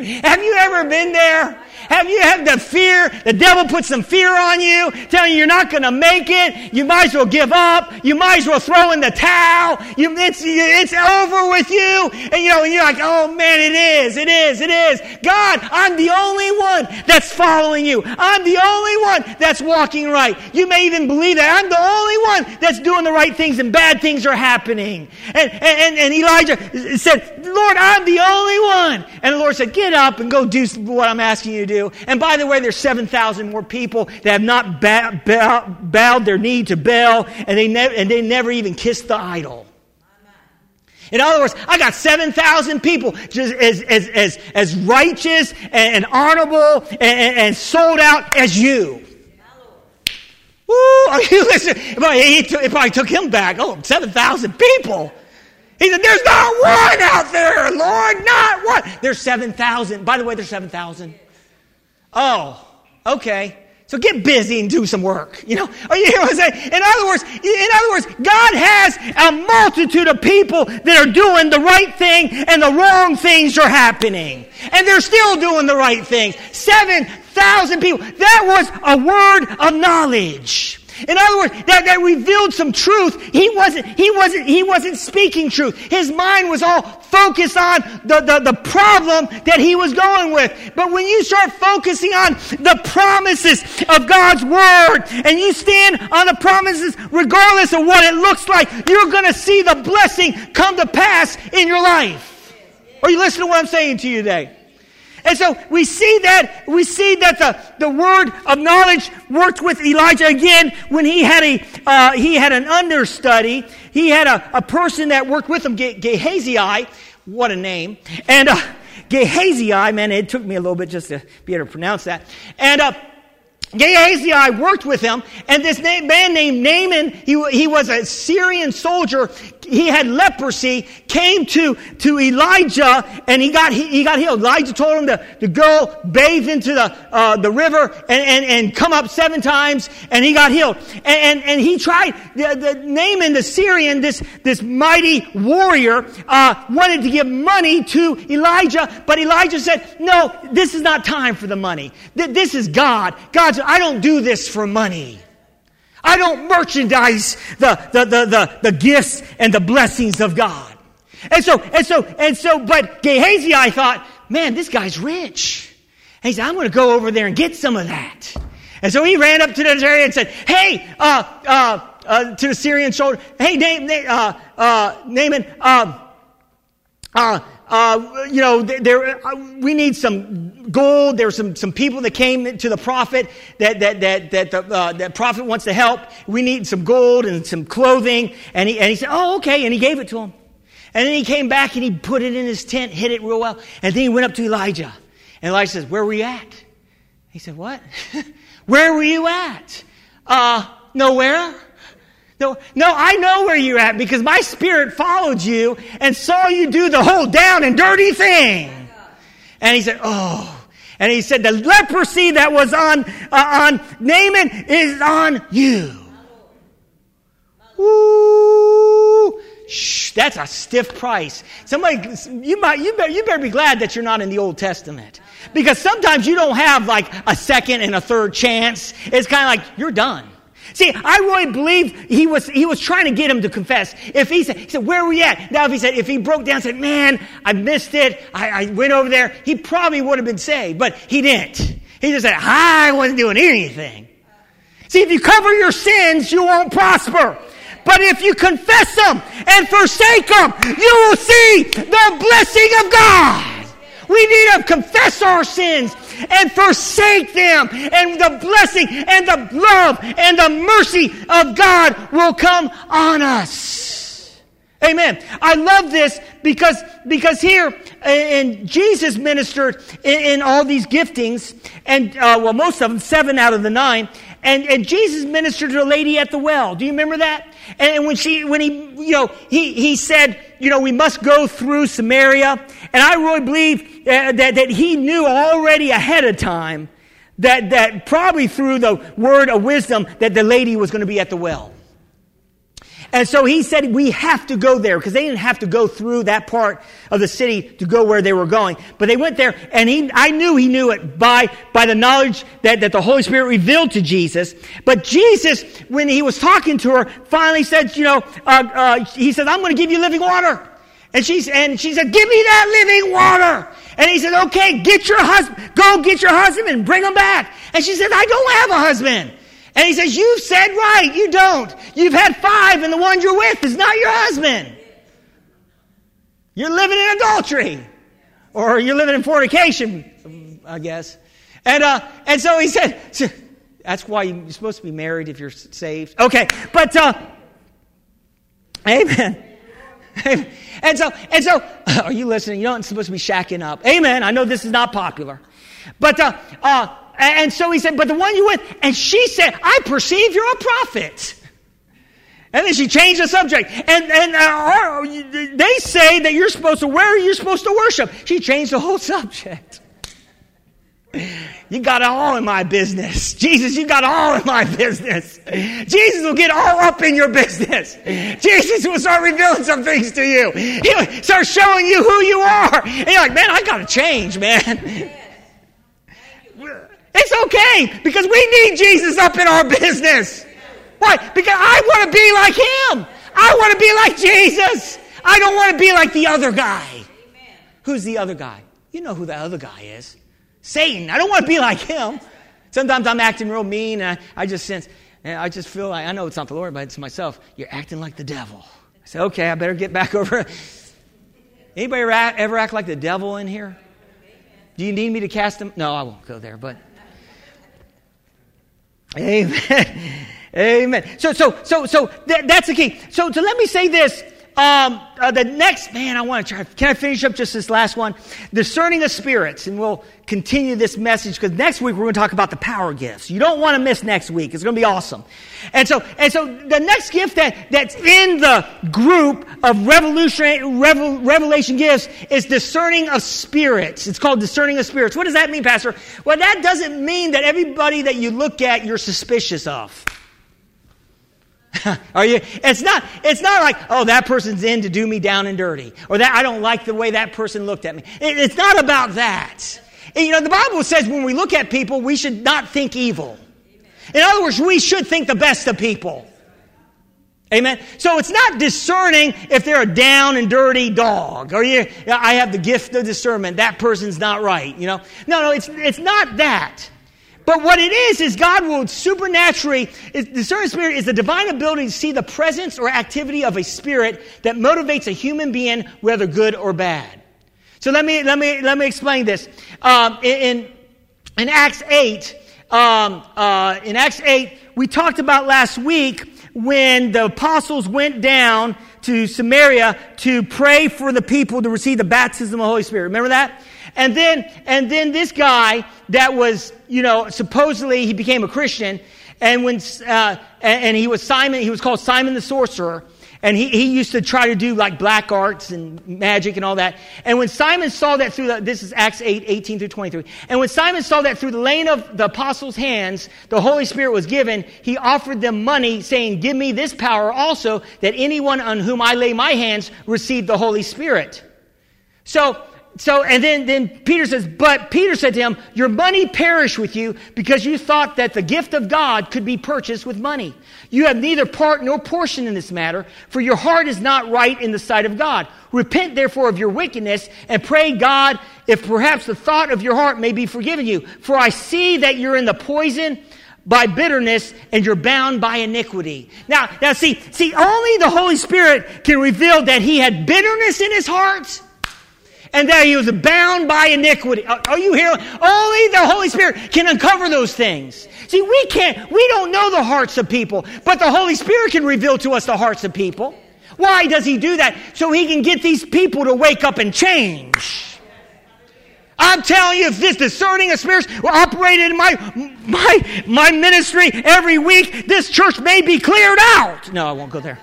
Have you ever been there? Have you had the fear? The devil put some fear on you, telling you you're not going to make it. You might as well give up. You might as well throw in the towel. You, it's, it's over with you. And you know, you're like, oh man, it is, it is, it is. God, I'm the only one that's following you. I'm the only one that's walking right. You may even believe that I'm the only one that's doing the right things and bad things are happening. And, and, and Elijah said, Lord, I'm the only one. And the Lord said, get up and go do what I'm asking you to do. And by the way, there's 7,000 more people that have not bow, bow, bowed their knee to Baal and they, ne- and they never even kissed the idol. In other words, I got 7,000 people just as, as, as, as righteous and, honorable and, and, and, sold out as you. Woo! Are you listening? It probably took him back. Oh, 7,000 people. He said, There's not one out there, Lord, not one. There's 7,000. By the way, there's 7,000. Oh, okay. So get busy and do some work. You know, are you hear what I'm saying? In other words, in other words, God has a multitude of people that are doing the right thing and the wrong things are happening. And they're still doing the right things. 7,000 people. That was a word of knowledge. In other words, that, that revealed some truth. He wasn't, he wasn't, he wasn't speaking truth. His mind was all focused on the, the, the problem that he was going with. But when you start focusing on the promises of God's word and you stand on the promises regardless of what it looks like, you're going to see the blessing come to pass in your life. Are you listening to what I'm saying to you today? And so we see that, we see that the, the word of knowledge worked with Elijah again when he had a, uh, he had an understudy. He had a, a person that worked with him, Gehazi. What a name. And, uh, Gehazi, man, it took me a little bit just to be able to pronounce that. And, uh, Gehazi worked with him, and this man named Naaman, he, he was a Syrian soldier. He had leprosy, came to, to Elijah, and he got, he, he got healed. Elijah told him to, to go bathe into the, uh, the river and, and, and come up seven times, and he got healed. And, and, and he tried, the, the Naaman, the Syrian, this, this mighty warrior, uh, wanted to give money to Elijah, but Elijah said, no, this is not time for the money. This is God. God's I don't do this for money. I don't merchandise the, the, the, the, the gifts and the blessings of God. And so, and so, and so, but Gehazi, I thought, man, this guy's rich. And he said, I'm going to go over there and get some of that. And so he ran up to the area and said, hey, uh, uh, uh, to the Syrian soldier, hey, Na- uh, uh, Naaman, um, uh, uh, you know, there, uh, we need some gold. There's some, some people that came to the prophet that, that, that, that the uh, that prophet wants to help. We need some gold and some clothing. And he, and he said, oh, okay. And he gave it to him. And then he came back and he put it in his tent, hid it real well. And then he went up to Elijah. And Elijah says, where were you at? He said, What? where were you at? Uh, nowhere. No, no, I know where you're at because my spirit followed you and saw you do the whole down and dirty thing. And he said, Oh. And he said, The leprosy that was on, uh, on Naaman is on you. Woo! Shh, that's a stiff price. Somebody, you might, you better, you better be glad that you're not in the Old Testament. Because sometimes you don't have like a second and a third chance. It's kind of like, you're done. See, I really believe he was, he was trying to get him to confess. If he said, he said, where were you at? Now, if he said, if he broke down and said, man, I missed it. I, I went over there. He probably would have been saved, but he didn't. He just said, I wasn't doing anything. See, if you cover your sins, you won't prosper. But if you confess them and forsake them, you will see the blessing of God. We need to confess our sins and forsake them, and the blessing and the love and the mercy of God will come on us. Amen. I love this because, because here, and Jesus ministered in, in all these giftings, and uh, well, most of them, seven out of the nine, and, and Jesus ministered to a lady at the well. Do you remember that? And when she, when he, you know, he, he said, you know, we must go through Samaria. And I really believe uh, that, that he knew already ahead of time that, that probably through the word of wisdom that the lady was going to be at the well. And so he said, we have to go there because they didn't have to go through that part of the city to go where they were going. But they went there and he, I knew he knew it by, by the knowledge that, that the Holy Spirit revealed to Jesus. But Jesus, when he was talking to her, finally said, you know, uh, uh, he said, I'm going to give you living water. And she, and she said, give me that living water. And he said, okay, get your husband, go get your husband and bring him back. And she said, I don't have a husband. And he says, You've said right, you don't. You've had five, and the one you're with is not your husband. You're living in adultery. Or you're living in fornication, I guess. And, uh, and so he said, That's why you're supposed to be married if you're saved. Okay, but, uh, amen. And so, and so, are you listening? You're not supposed to be shacking up. Amen. I know this is not popular. But, uh, uh, and so he said, But the one you with, and she said, I perceive you're a prophet. And then she changed the subject. And, and uh, they say that you're supposed to, where are you supposed to worship? She changed the whole subject. You got all in my business. Jesus, you got all in my business. Jesus will get all up in your business. Jesus will start revealing some things to you. He'll start showing you who you are. And you're like, man, I got to change, man. It's okay because we need Jesus up in our business. Why? Because I want to be like him. I want to be like Jesus. I don't want to be like the other guy. Who's the other guy? You know who the other guy is. Satan. I don't want to be like him. Sometimes I'm acting real mean and I, I just sense, and I just feel like, I know it's not the Lord, but it's myself. You're acting like the devil. I say, okay, I better get back over. Anybody ever act like the devil in here? Do you need me to cast him? No, I won't go there, but. Amen. Amen. So, so, so, so th- that's the key. So, so let me say this. Um, uh, the next, man, I want to try. Can I finish up just this last one? Discerning of spirits, and we'll continue this message because next week we're going to talk about the power gifts. You don't want to miss next week. It's going to be awesome. And so, and so the next gift that, that's in the group of revolutionary, revel, revelation gifts is discerning of spirits. It's called discerning of spirits. What does that mean, Pastor? Well, that doesn't mean that everybody that you look at you're suspicious of. Are you? It's not, it's not like, oh, that person's in to do me down and dirty. Or that I don't like the way that person looked at me. It, it's not about that. And, you know, the Bible says when we look at people, we should not think evil. In other words, we should think the best of people. Amen. So it's not discerning if they're a down and dirty dog, or you, I have the gift of discernment. That person's not right. You know, no, no, it's it's not that. But what it is, is God will supernaturally, discerning spirit is the divine ability to see the presence or activity of a spirit that motivates a human being, whether good or bad. So let me, let me, let me explain this. Um, in, in Acts 8, um, uh, in Acts 8, we talked about last week when the apostles went down to Samaria to pray for the people to receive the baptism of the Holy Spirit. Remember that? And then, and then this guy that was, you know, supposedly he became a Christian, and when, uh, and, he was Simon, he was called Simon the Sorcerer, and he, he used to try to do like black arts and magic and all that. And when Simon saw that through the, this is Acts 8, 18 through 23. And when Simon saw that through the laying of the apostles' hands, the Holy Spirit was given, he offered them money saying, give me this power also that anyone on whom I lay my hands receive the Holy Spirit. So, so, and then, then Peter says, but Peter said to him, your money perish with you because you thought that the gift of God could be purchased with money. You have neither part nor portion in this matter, for your heart is not right in the sight of God. Repent therefore of your wickedness and pray God if perhaps the thought of your heart may be forgiven you. For I see that you're in the poison by bitterness and you're bound by iniquity. Now, now see, see, only the Holy Spirit can reveal that he had bitterness in his heart and that he was bound by iniquity. Are you here? Only the Holy Spirit can uncover those things. See, we can't, we don't know the hearts of people, but the Holy Spirit can reveal to us the hearts of people. Why does he do that? So he can get these people to wake up and change. I'm telling you, if this discerning of spirits were operated in my, my, my ministry every week, this church may be cleared out. No, I won't go there.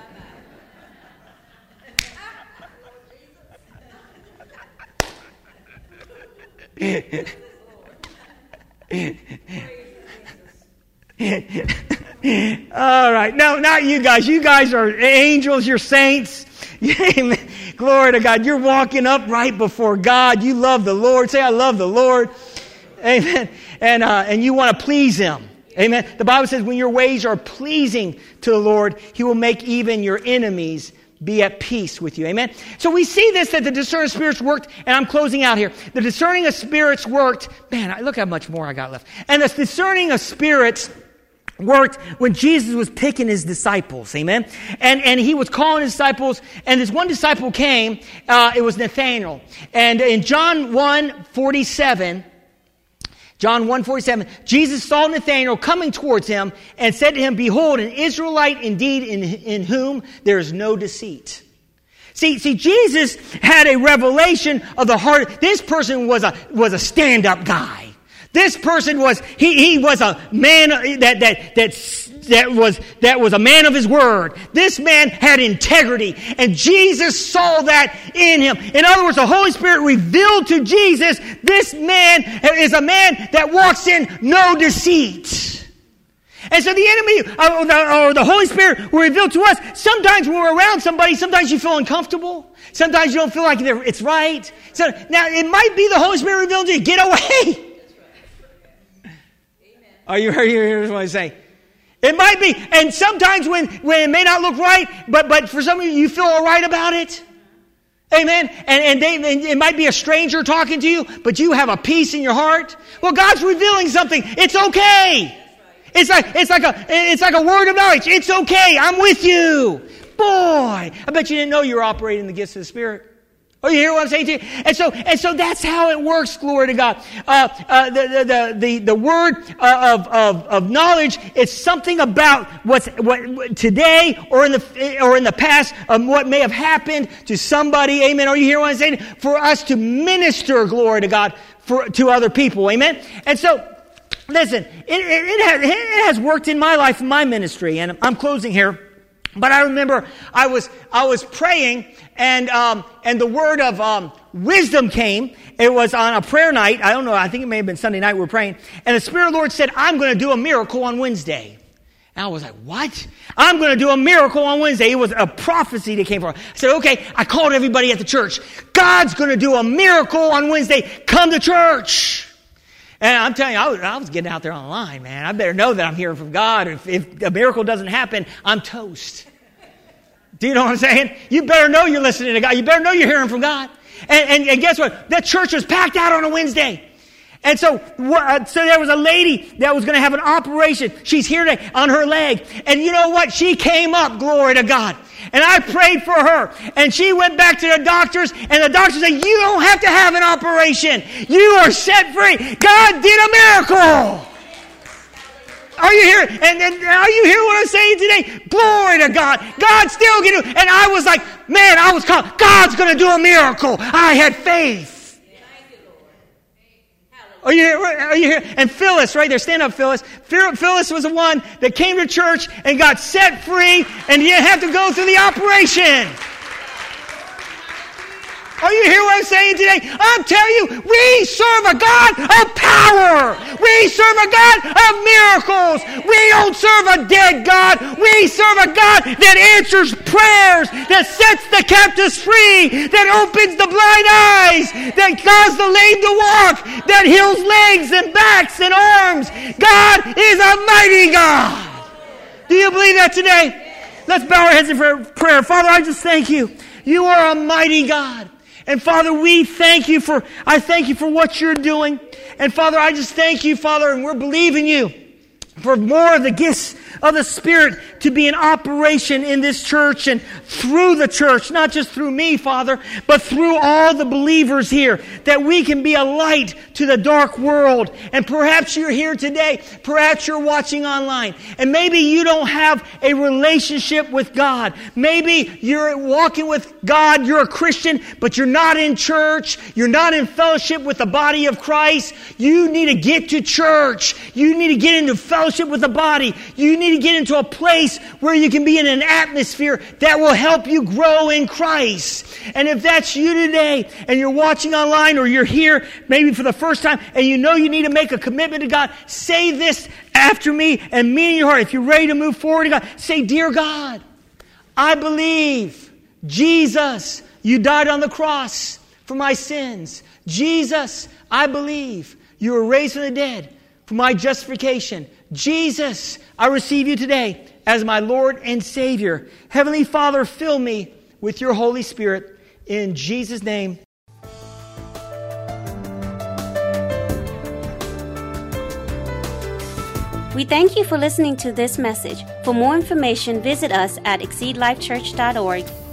All right. No, not you guys. You guys are angels. You're saints. Glory to God. You're walking upright before God. You love the Lord. Say, I love the Lord. Amen. And, uh, and you want to please Him. Amen. The Bible says when your ways are pleasing to the Lord, He will make even your enemies be at peace with you. Amen. So we see this that the discerning spirits worked, and I'm closing out here. The discerning of spirits worked. Man, look how much more I got left. And the discerning of spirits worked when Jesus was picking his disciples. Amen. And, and he was calling his disciples, and this one disciple came, uh, it was Nathanael. And in John 1 47, John 147, Jesus saw Nathanael coming towards him and said to him, Behold, an Israelite indeed in, in whom there is no deceit. See, see, Jesus had a revelation of the heart. This person was a, was a stand-up guy. This person was, he, he was a man that, that, that that was, that was a man of his word. This man had integrity, and Jesus saw that in him. In other words, the Holy Spirit revealed to Jesus this man is a man that walks in no deceit. And so the enemy or the, Holy Spirit will reveal to us. Sometimes when we're around somebody, sometimes you feel uncomfortable. Sometimes you don't feel like it's right. So now it might be the Holy Spirit revealing to you, get away. Are you hearing what I'm saying? It might be. And sometimes when, when it may not look right, but, but for some of you, you feel all right about it. Amen. And, and, they, and it might be a stranger talking to you, but you have a peace in your heart. Well, God's revealing something. It's okay. It's like, it's like a, it's like a word of knowledge. It's okay. I'm with you. Boy, I bet you didn't know you were operating the gifts of the Spirit. Oh, you hear what I'm saying to you? And so, and so that's how it works, glory to God. Uh, uh, the, the, the, the word uh, of, of, of knowledge is something about what's, what, today or in the, or in the past, um, what may have happened to somebody. Amen. Are you hear what I'm saying? For us to minister, glory to God, for, to other people. Amen. And so, listen, it, it, it, has, it has worked in my life, in my ministry, and I'm closing here. But I remember I was, I was praying and, um, and the word of um, wisdom came. It was on a prayer night. I don't know. I think it may have been Sunday night we were praying. And the Spirit of the Lord said, I'm going to do a miracle on Wednesday. And I was like, what? I'm going to do a miracle on Wednesday. It was a prophecy that came from. I said, okay. I called everybody at the church. God's going to do a miracle on Wednesday. Come to church. And I'm telling you, I was, I was, getting out there on the line, man. I better know that I'm hearing from God. If, if a miracle doesn't happen, I'm toast. Do you know what I'm saying? You better know you're listening to God. You better know you're hearing from God. And, and, and guess what? That church was packed out on a Wednesday. And so, uh, so there was a lady that was going to have an operation. She's here today on her leg. And you know what? She came up, glory to God. And I prayed for her. And she went back to the doctors, and the doctors said, You don't have to have an operation. You are set free. God did a miracle. Are you here? And, and are you hearing what I'm saying today? Glory to God. God's still going to. And I was like, man, I was called. God's going to do a miracle. I had faith. Are you here? Are you here? And Phyllis, right there, stand up, Phyllis. Phyllis was the one that came to church and got set free and didn't have to go through the operation. Are you hear what I'm saying today? I'm telling you, we serve a God of power. We serve a God of miracles. We don't serve a dead God. We serve a God that answers prayers, that sets the captives free, that opens the blind eyes, that causes the lame to walk, that heals legs and backs and arms. God is a mighty God. Do you believe that today? Let's bow our heads in prayer. Father, I just thank you. You are a mighty God. And Father, we thank you for, I thank you for what you're doing. And Father, I just thank you, Father, and we're believing you for more of the gifts of the Spirit to be in operation in this church and through the church, not just through me, Father, but through all the believers here, that we can be a light to the dark world. And perhaps you're here today, perhaps you're watching online, and maybe you don't have a relationship with God. Maybe you're walking with God, you're a Christian, but you're not in church, you're not in fellowship with the body of Christ. You need to get to church. You need to get into fellowship with the body. You need to get into a place where you can be in an atmosphere that will help you grow in Christ. And if that's you today and you're watching online or you're here maybe for the first time and you know you need to make a commitment to God, say this after me and mean in your heart. If you're ready to move forward to God, say, Dear God, I believe Jesus, you died on the cross for my sins. Jesus, I believe you were raised from the dead for my justification. Jesus, I receive you today as my Lord and Savior. Heavenly Father, fill me with your Holy Spirit. In Jesus' name, We thank you for listening to this message. For more information, visit us at exceedlifechurch.org